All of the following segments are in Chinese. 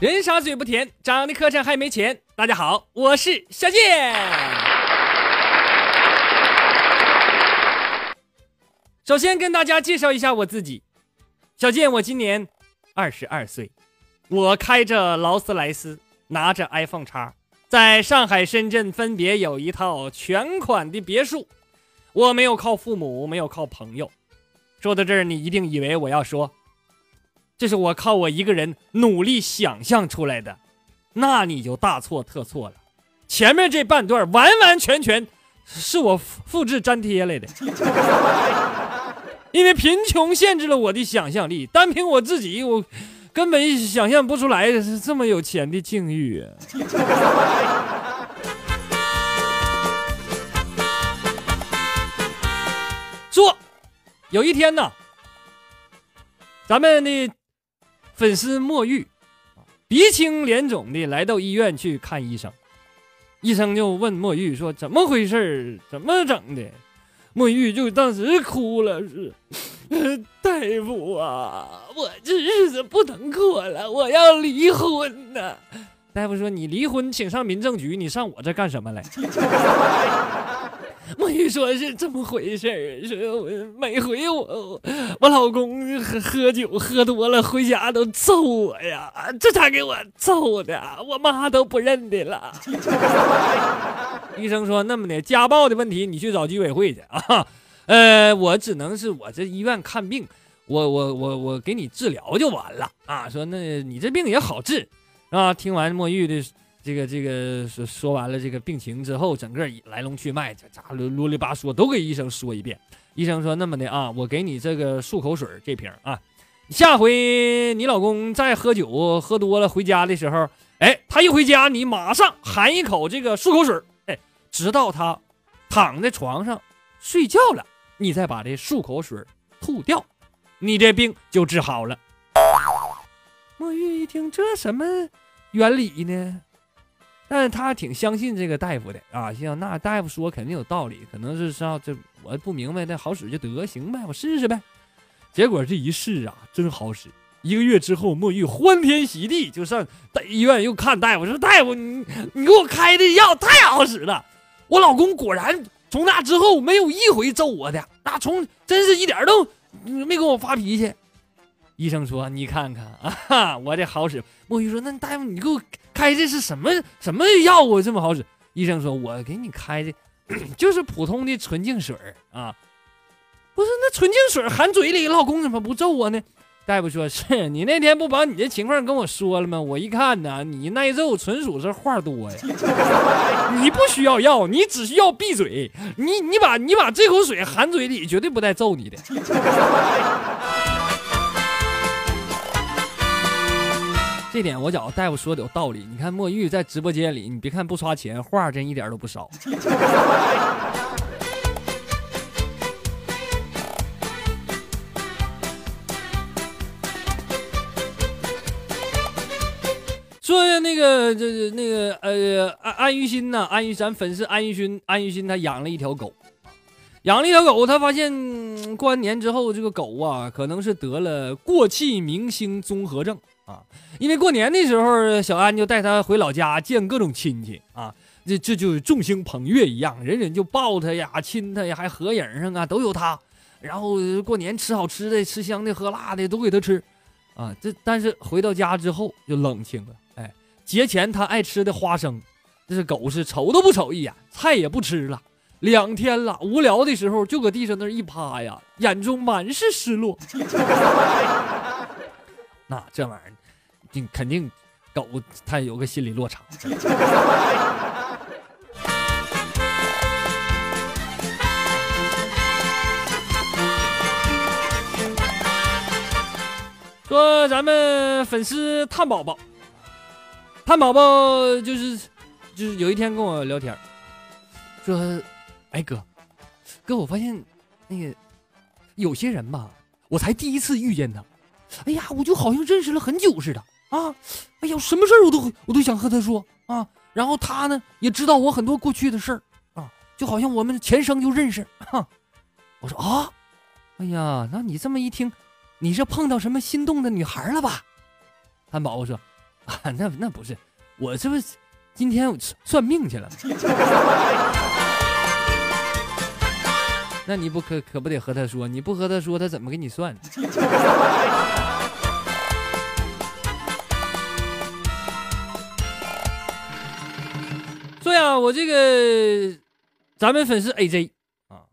人傻嘴不甜，长得磕碜还没钱。大家好，我是小健。首先跟大家介绍一下我自己，小健，我今年二十二岁，我开着劳斯莱斯，拿着 iPhone 叉，在上海、深圳分别有一套全款的别墅。我没有靠父母，没有靠朋友。说到这儿，你一定以为我要说。这是我靠我一个人努力想象出来的，那你就大错特错了。前面这半段完完全全是我复制粘贴来的，因为贫穷限制了我的想象力。单凭我自己，我根本想象不出来这么有钱的境遇。说，有一天呢，咱们的。粉丝墨玉，鼻青脸肿的来到医院去看医生，医生就问墨玉说：“怎么回事怎么整的？”墨玉就当时哭了，是 大夫啊，我这日子不能过了，我要离婚呐。大夫说：“你离婚，请上民政局，你上我这干什么来？” 墨玉说是这么回事儿，说每回我我老公喝喝酒喝多了回家都揍我呀，这他给我揍的，我妈都不认得了。医生说那么的家暴的问题，你去找居委会去啊。呃，我只能是我这医院看病，我我我我给你治疗就完了啊。说那你这病也好治啊。听完墨玉的。这个这个说说完了这个病情之后，整个来龙去脉，这咋啰啰里吧嗦都给医生说一遍。医生说：“那么的啊，我给你这个漱口水这瓶啊，下回你老公再喝酒喝多了回家的时候，哎，他一回家你马上含一口这个漱口水，哎，直到他躺在床上睡觉了，你再把这漱口水吐掉，你这病就治好了。”墨玉一听这什么原理呢？但是他挺相信这个大夫的啊，像那大夫说肯定有道理，可能是上这我不明白，那好使就得行呗，我试试呗。结果这一试啊，真好使。一个月之后，墨玉欢天喜地就上大医院又看大夫，说大夫你你给我开的药太好使了，我老公果然从那之后没有一回揍我的，那从真是一点都没跟我发脾气。医生说你看看 啊，我这好使。墨玉说那大夫你给我。开的是什么什么药啊？这么好使？医生说：“我给你开的，就是普通的纯净水啊。”不是那纯净水含嘴里，老公怎么不揍我呢？大夫说：“是你那天不把你的情况跟我说了吗？我一看呢，你耐揍纯属是话多呀。你不需要药，你只需要闭嘴。你你把你把这口水含嘴里，绝对不带揍你的。”这点我觉得大夫说的有道理。你看墨玉在直播间里，你别看不刷钱，话真一点都不少。说那个这那个呃安安于心呢？安于咱粉丝安于心，安于心他养了一条狗，养了一条狗，他发现过完年之后，这个狗啊可能是得了过气明星综合症。啊，因为过年的时候，小安就带他回老家见各种亲戚啊，这这就众星捧月一样，人人就抱他呀、亲他呀，还合影上啊，都有他。然后过年吃好吃的、吃香的、喝辣的都给他吃，啊，这但是回到家之后就冷清了。哎，节前他爱吃的花生，这是狗是瞅都不瞅一眼，菜也不吃了。两天了，无聊的时候就搁地上那一趴呀，眼中满是失落。那这玩意儿儿。定肯定，狗它有个心理落差。说咱们粉丝探宝宝，探宝宝就是就是有一天跟我聊天，说，哎哥，哥我发现那个有些人吧，我才第一次遇见他，哎呀，我就好像认识了很久似的。啊，哎呀，什么事儿我都我都想和他说啊。然后他呢也知道我很多过去的事儿啊，就好像我们前生就认识。哈，我说啊，哎呀，那你这么一听，你是碰到什么心动的女孩了吧？汉堡我说啊，那那不是，我这不是今天算命去了。那你不可可不得和他说？你不和他说，他怎么给你算？呀，我这个咱们粉丝 AJ 啊，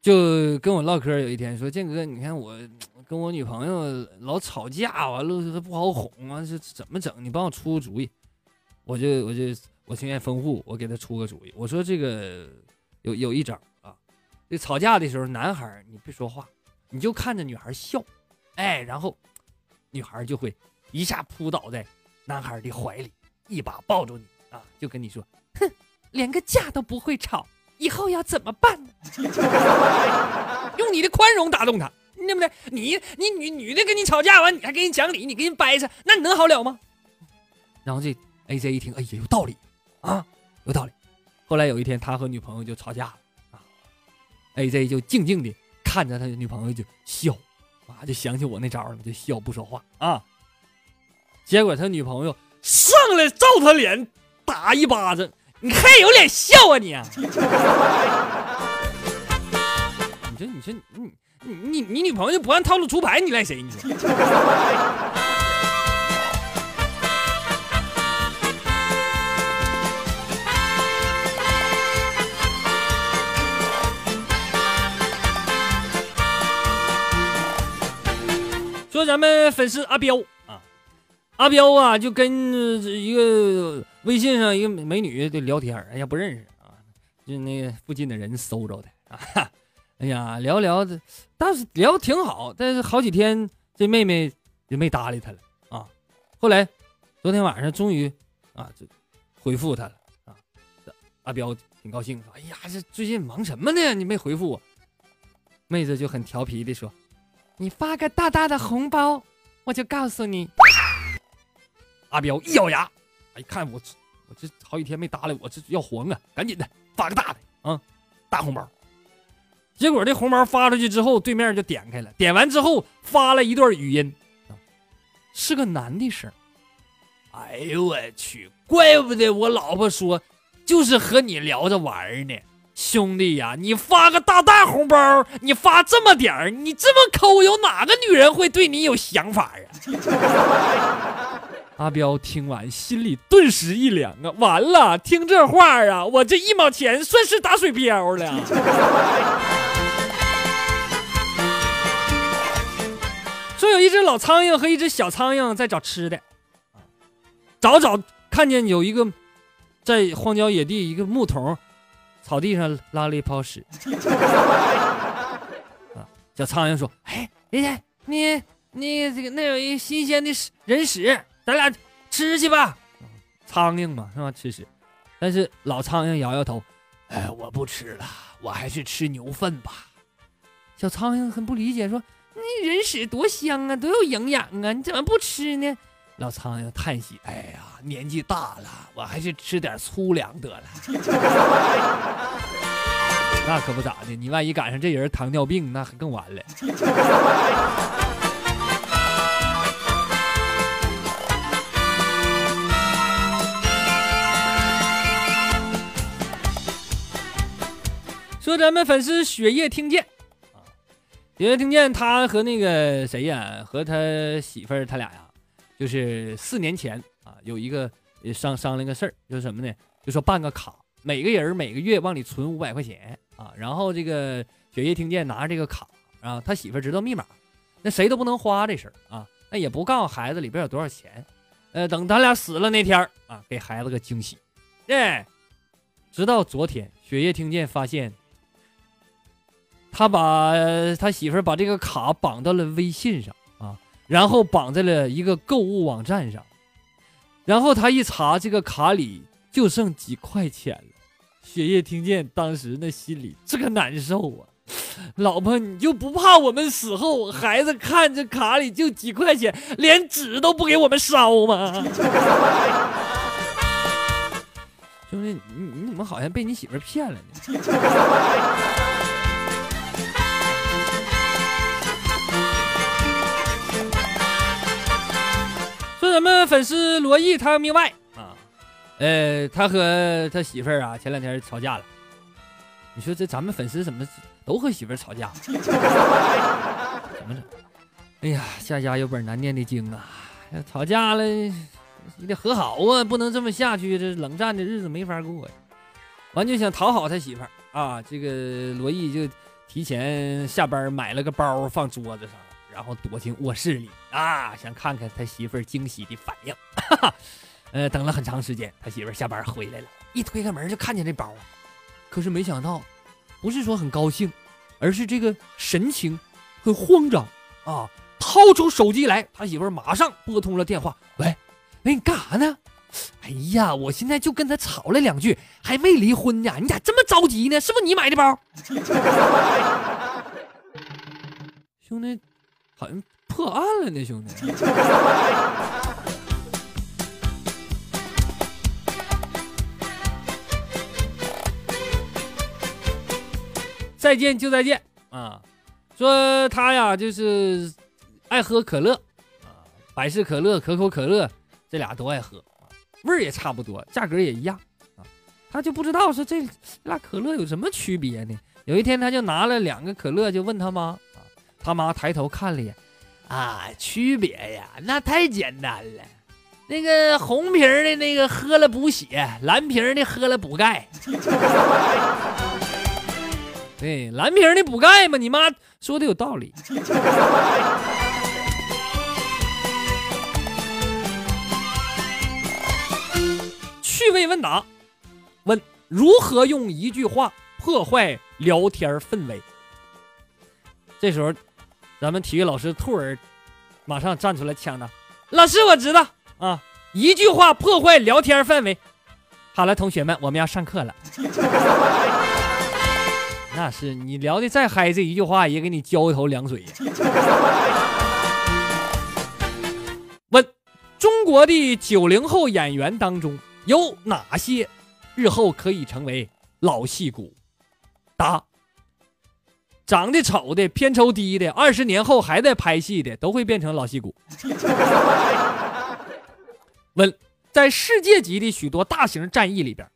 就跟我唠嗑，有一天说：“建哥，你看我 跟我女朋友老吵架，完了不好哄啊，是怎么整？你帮我出个主意。”我就我就我经验丰富，我给他出个主意。我说这个有有一招啊。这吵架的时候，男孩你别说话，你就看着女孩笑，哎，然后女孩就会一下扑倒在男孩的怀里，一把抱住你啊，就跟你说：“哼，连个架都不会吵，以后要怎么办呢？” 用你的宽容打动他，对不对？你你女女的跟你吵架完，你还给人讲理，你给人掰扯，那你能好了吗？然后这 A J 一听，哎呀，有道理啊，有道理。后来有一天，他和女朋友就吵架了啊。A J 就静静的看着他的女朋友就笑，啊，就想起我那招了，就笑不说话啊。结果他女朋友上来照他脸打一巴掌，你还有脸笑啊你？你说你说你你你你女朋友不按套路出牌，你赖谁？你说？说咱们粉丝阿彪，阿彪啊，就跟一个微信上一个美女的聊天，哎呀不认识啊，就那个附近的人搜着的啊，哎呀聊聊的，但是聊挺好，但是好几天这妹妹就没搭理他了啊。后来昨天晚上终于啊就回复他了啊，阿彪挺高兴说：“哎呀，这最近忙什么呢？你没回复我。”妹子就很调皮的说。你发个大大的红包，我就告诉你。阿彪一咬牙，哎，看我，我这好几天没搭理我，这要黄啊！赶紧的发个大的啊，大红包。结果这红包发出去之后，对面就点开了，点完之后发了一段语音，是个男的声。哎呦我去，怪不得我老婆说，就是和你聊着玩呢。兄弟呀，你发个大大红包，你发这么点儿，你这么抠，有哪个女人会对你有想法呀？阿彪听完，心里顿时一凉啊！完了，听这话啊，我这一毛钱算是打水漂了。说有一只老苍蝇和一只小苍蝇在找吃的，找找看见有一个在荒郊野地一个木桶。草地上拉了一泡屎，啊！小苍蝇说：“哎，爷爷，你你这个那有一新鲜的屎人屎，咱俩吃去吧。”苍蝇嘛，是吧？吃屎。但是老苍蝇摇摇头：“哎，我不吃了，我还是吃牛粪吧。”小苍蝇很不理解，说：“那人屎多香啊，多有营养啊，你怎么不吃呢？”老苍蝇叹息：“哎呀，年纪大了，我还是吃点粗粮得了。那可不咋的，你万一赶上这人糖尿病，那更完了。”说咱们粉丝血液听见啊，血液听见他和那个谁呀，和他媳妇儿他俩呀。就是四年前啊，有一个商商量个事儿，就是什么呢？就说办个卡，每个人每个月往里存五百块钱啊。然后这个雪夜听见拿着这个卡，啊，他媳妇儿知道密码，那谁都不能花这事儿啊。那也不告诉孩子里边有多少钱，呃，等他俩死了那天啊，给孩子个惊喜。对，直到昨天，雪夜听见发现，他把他媳妇把这个卡绑到了微信上啊。然后绑在了一个购物网站上，然后他一查，这个卡里就剩几块钱了。雪夜听见，当时那心里这个难受啊！老婆，你就不怕我们死后，孩子看着卡里就几块钱，连纸都不给我们烧吗？兄弟，你你怎么好像被你媳妇骗了呢？咱咱们粉丝罗毅他命外啊，呃，他和他媳妇儿啊前两天吵架了。你说这咱们粉丝怎么都和媳妇儿吵架？怎么整？哎呀，家家有本难念的经啊！吵架了你得和好啊，不能这么下去，这冷战的日子没法过呀。完就想讨好他媳妇儿啊，这个罗毅就提前下班买了个包放桌子上了，然后躲进卧室里啊，想看看他媳妇儿惊喜的反应。呃，等了很长时间，他媳妇儿下班回来了，一推开门就看见这包，可是没想到，不是说很高兴，而是这个神情很慌张啊。掏出手机来，他媳妇儿马上拨通了电话。喂，喂，你干啥呢？哎呀，我现在就跟他吵了两句，还没离婚呢。你咋这么着急呢？是不是你买的包？兄弟，好像破案了呢，兄弟。再见就再见啊！说他呀，就是。爱喝可乐，啊，百事可乐、可口可乐，这俩都爱喝，味儿也差不多，价格也一样，啊，他就不知道说这俩可乐有什么区别呢？有一天他就拿了两个可乐，就问他妈，啊，他妈抬头看了一眼，啊，区别呀，那太简单了，那个红瓶的那个喝了补血，蓝瓶的喝了补钙。对，蓝瓶的补钙嘛，你妈说的有道理。趣味问答，问如何用一句话破坏聊天氛围？这时候，咱们体育老师兔儿马上站出来抢着：“老师，我知道啊，一句话破坏聊天氛围。好了，同学们，我们要上课了。那是你聊的再嗨，这一句话也给你浇一头凉水呀。问中国的九零后演员当中。有哪些日后可以成为老戏骨？答：长得丑的、片酬低的、二十年后还在拍戏的，都会变成老戏骨。问：在世界级的许多大型战役里边，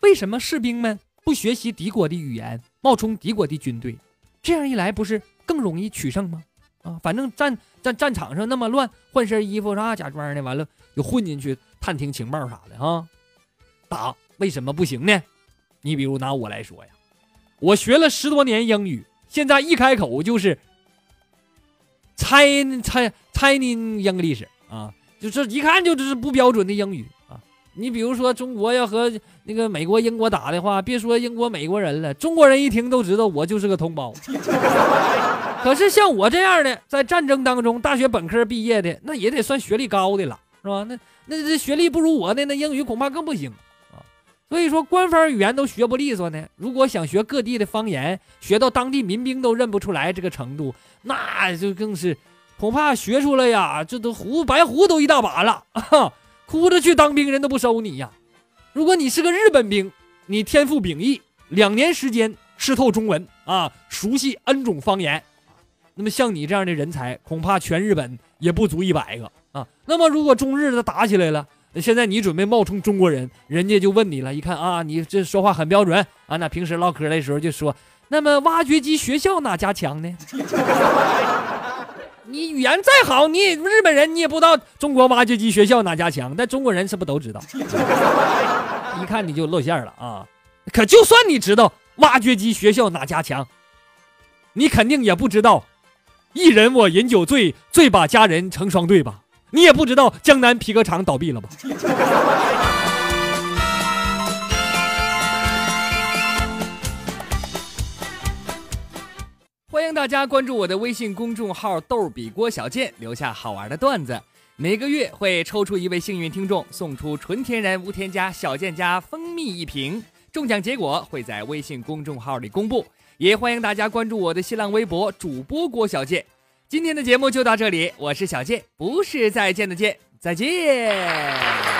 为什么士兵们不学习敌国的语言，冒充敌国的军队？这样一来，不是更容易取胜吗？啊，反正战战战场上那么乱，换身衣服啥假装的，完了又混进去。探听情报啥的啊，答为什么不行呢？你比如拿我来说呀，我学了十多年英语，现在一开口就是 Chinese Chinese English 啊，就是一看就是不标准的英语啊。你比如说中国要和那个美国、英国打的话，别说英国、美国人了，中国人一听都知道我就是个同胞。可是像我这样的，在战争当中大学本科毕业的，那也得算学历高的了，是吧？那。那这学历不如我的，那英语恐怕更不行啊！所以说官方语言都学不利索呢。如果想学各地的方言，学到当地民兵都认不出来这个程度，那就更是恐怕学出来呀，这都胡白胡都一大把了啊，哭着去当兵人都不收你呀。如果你是个日本兵，你天赋秉异，两年时间吃透中文啊，熟悉 N 种方言，那么像你这样的人才，恐怕全日本也不足一百个。啊，那么如果中日的打起来了，现在你准备冒充中国人，人家就问你了，一看啊，你这说话很标准啊，那平时唠嗑的时候就说，那么挖掘机学校哪家强呢？你语言再好，你日本人你也不知道中国挖掘机学校哪家强，但中国人是不都知道？一看你就露馅了啊！可就算你知道挖掘机学校哪家强，你肯定也不知道，一人我饮酒醉，醉把佳人成双对吧？你也不知道江南皮革厂倒闭了吧？欢迎大家关注我的微信公众号“逗比郭小贱”，留下好玩的段子。每个月会抽出一位幸运听众，送出纯天然无添加小贱家蜂蜜一瓶。中奖结果会在微信公众号里公布。也欢迎大家关注我的新浪微博主播郭小贱。今天的节目就到这里，我是小健，不是再见的见，再见。